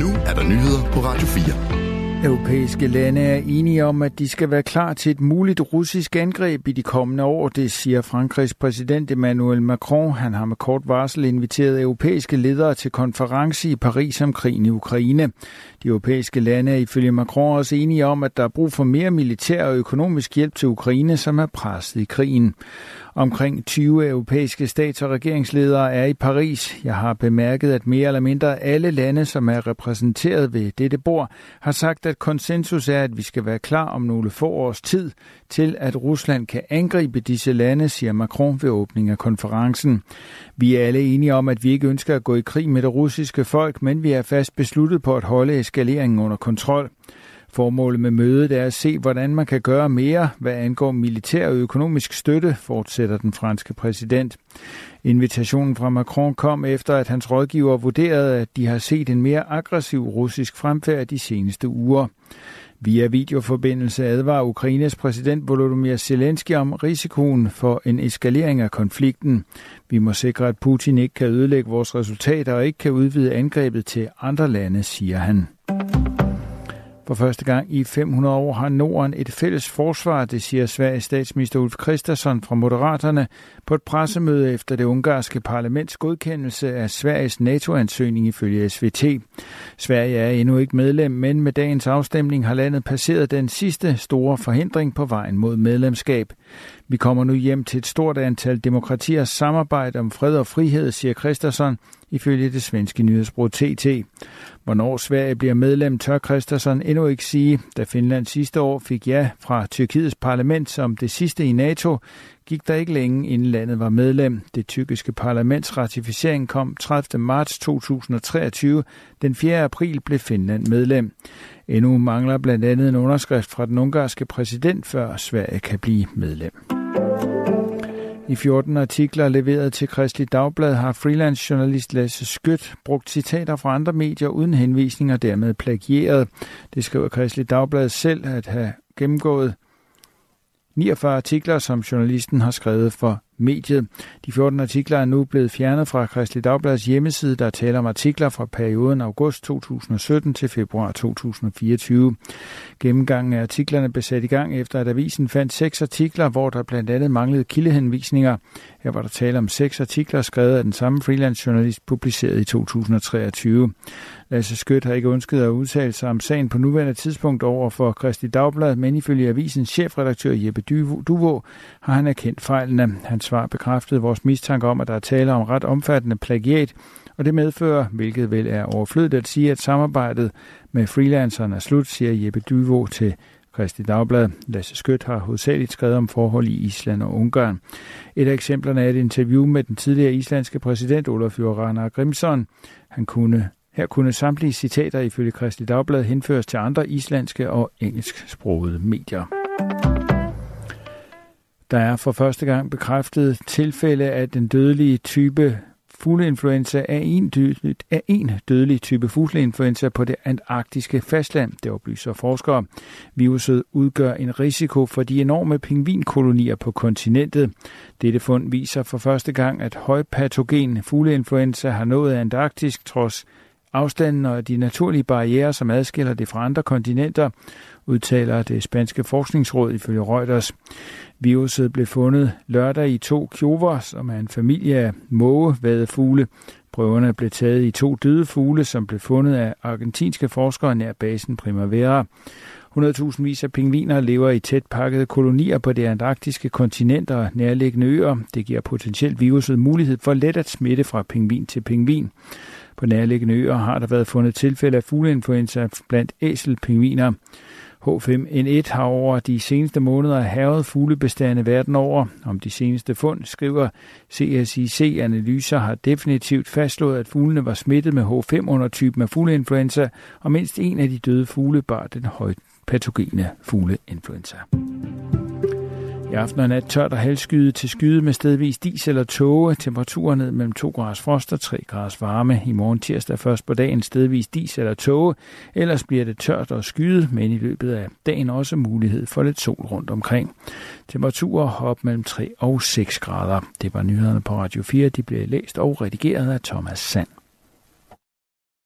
nu er der nyheder på Radio 4. Europæiske lande er enige om, at de skal være klar til et muligt russisk angreb i de kommende år, det siger Frankrigs præsident Emmanuel Macron. Han har med kort varsel inviteret europæiske ledere til konference i Paris om krigen i Ukraine. De europæiske lande er ifølge Macron også enige om, at der er brug for mere militær og økonomisk hjælp til Ukraine, som er presset i krigen. Omkring 20 europæiske stats- og regeringsledere er i Paris. Jeg har bemærket, at mere eller mindre alle lande, som er repræsenteret ved dette bord, har sagt, at konsensus er, at vi skal være klar om nogle få års tid til, at Rusland kan angribe disse lande, siger Macron ved åbningen af konferencen. Vi er alle enige om, at vi ikke ønsker at gå i krig med det russiske folk, men vi er fast besluttet på at holde eskaleringen under kontrol. Formålet med mødet er at se, hvordan man kan gøre mere, hvad angår militær og økonomisk støtte, fortsætter den franske præsident. Invitationen fra Macron kom efter, at hans rådgiver vurderede, at de har set en mere aggressiv russisk fremfærd de seneste uger. Via videoforbindelse advarer Ukraines præsident Volodymyr Zelensky om risikoen for en eskalering af konflikten. Vi må sikre, at Putin ikke kan ødelægge vores resultater og ikke kan udvide angrebet til andre lande, siger han. For første gang i 500 år har Norden et fælles forsvar, det siger Sveriges statsminister Ulf Christensen fra Moderaterne på et pressemøde efter det ungarske parlaments godkendelse af Sveriges NATO-ansøgning ifølge SVT. Sverige er endnu ikke medlem, men med dagens afstemning har landet passeret den sidste store forhindring på vejen mod medlemskab. Vi kommer nu hjem til et stort antal demokratiers samarbejde om fred og frihed, siger Christensen, ifølge det svenske nyhedsbrug TT. Hvornår Sverige bliver medlem, tør Christensen endnu ikke sige. Da Finland sidste år fik ja fra Tyrkiets parlament som det sidste i NATO, gik der ikke længe, inden landet var medlem. Det tyrkiske parlaments ratificering kom 30. marts 2023. Den 4. april blev Finland medlem. Endnu mangler blandt andet en underskrift fra den ungarske præsident, før Sverige kan blive medlem. I 14 artikler leveret til Kristelig Dagblad har freelance-journalist Lasse Skødt brugt citater fra andre medier uden henvisninger og dermed plagieret. Det skriver Kristelig Dagblad selv at have gennemgået 49 artikler, som journalisten har skrevet for mediet. De 14 artikler er nu blevet fjernet fra Kristelig Dagblads hjemmeside, der taler om artikler fra perioden august 2017 til februar 2024. Gennemgangen af artiklerne blev sat i gang efter, at avisen fandt seks artikler, hvor der blandt andet manglede kildehenvisninger. Her var der tale om seks artikler skrevet af den samme freelance-journalist, publiceret i 2023. Lasse Skødt har ikke ønsket at udtale sig om sagen på nuværende tidspunkt over for Kristi Dagblad, men ifølge avisens chefredaktør Jeppe Duvo har han erkendt fejlene. Hans svar bekræftede vores mistanke om, at der er tale om ret omfattende plagiat, og det medfører, hvilket vel er overflødigt at sige, at samarbejdet med freelanceren er slut, siger Jeppe Duvo til Kristi Dagblad. Lasse Skødt har hovedsageligt skrevet om forhold i Island og Ungarn. Et af eksemplerne er et interview med den tidligere islandske præsident Olaf Rana Grimson. Han kunne her kunne samtlige citater ifølge Kristelig Dagblad henføres til andre islandske og engelsksprogede medier. Der er for første gang bekræftet tilfælde af den dødelige type fugleinfluenza er en, dødelig, er en dødelig type fugleinfluenza på det antarktiske fastland, det oplyser forskere. Viruset udgør en risiko for de enorme pingvinkolonier på kontinentet. Dette fund viser for første gang, at højpatogen fugleinfluenza har nået Antarktis trods afstanden og de naturlige barriere, som adskiller det fra andre kontinenter, udtaler det spanske forskningsråd ifølge Reuters. Viruset blev fundet lørdag i to kjover, som er en familie af mågevadefugle. Prøverne blev taget i to døde fugle, som blev fundet af argentinske forskere nær basen Primavera. 100.000 vis af pingviner lever i tæt pakkede kolonier på det antarktiske kontinent og nærliggende øer. Det giver potentielt viruset mulighed for let at smitte fra pingvin til pingvin. På nærliggende øer har der været fundet tilfælde af fugleinfluenza blandt æselpingviner. H5N1 har over de seneste måneder havet fuglebestande verden over. Om de seneste fund skriver CSIC Analyser har definitivt fastslået, at fuglene var smittet med H5-undertypen af fugleinfluenza, og mindst en af de døde fugle bar den højt patogene fugleinfluenza. I aften og nat tørt og halvskyde til skyde med stedvis dis eller tåge. Temperaturen ned mellem 2 graders frost og 3 graders varme. I morgen tirsdag først på dagen stedvis dis eller tåge. Ellers bliver det tørt og skyde, men i løbet af dagen også mulighed for lidt sol rundt omkring. Temperaturer op mellem 3 og 6 grader. Det var nyhederne på Radio 4. De blev læst og redigeret af Thomas Sand.